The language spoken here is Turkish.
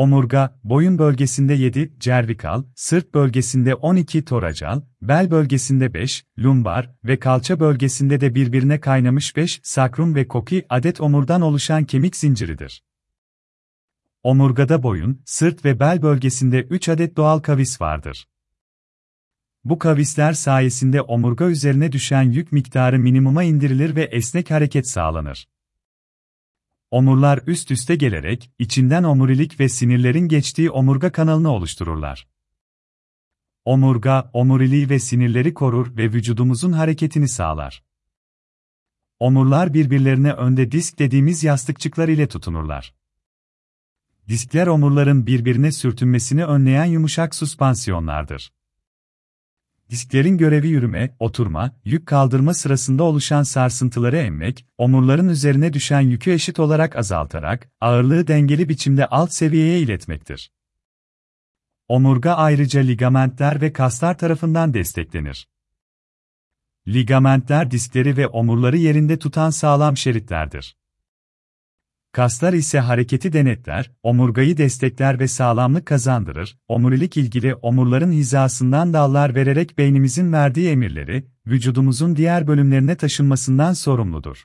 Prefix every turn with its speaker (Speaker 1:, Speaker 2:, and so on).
Speaker 1: Omurga, boyun bölgesinde 7, cervikal, sırt bölgesinde 12 toracal, bel bölgesinde 5, lumbar ve kalça bölgesinde de birbirine kaynamış 5, sakrum ve koki adet omurdan oluşan kemik zinciridir. Omurgada boyun, sırt ve bel bölgesinde 3 adet doğal kavis vardır. Bu kavisler sayesinde omurga üzerine düşen yük miktarı minimuma indirilir ve esnek hareket sağlanır. Omurlar üst üste gelerek, içinden omurilik ve sinirlerin geçtiği omurga kanalını oluştururlar. Omurga, omuriliği ve sinirleri korur ve vücudumuzun hareketini sağlar. Omurlar birbirlerine önde disk dediğimiz yastıkçıklar ile tutunurlar. Diskler omurların birbirine sürtünmesini önleyen yumuşak süspansiyonlardır. Disklerin görevi yürüme, oturma, yük kaldırma sırasında oluşan sarsıntıları emmek, omurların üzerine düşen yükü eşit olarak azaltarak, ağırlığı dengeli biçimde alt seviyeye iletmektir. Omurga ayrıca ligamentler ve kaslar tarafından desteklenir. Ligamentler diskleri ve omurları yerinde tutan sağlam şeritlerdir. Kaslar ise hareketi denetler, omurgayı destekler ve sağlamlık kazandırır. Omurilik ilgili omurların hizasından dallar vererek beynimizin verdiği emirleri, vücudumuzun diğer bölümlerine taşınmasından sorumludur.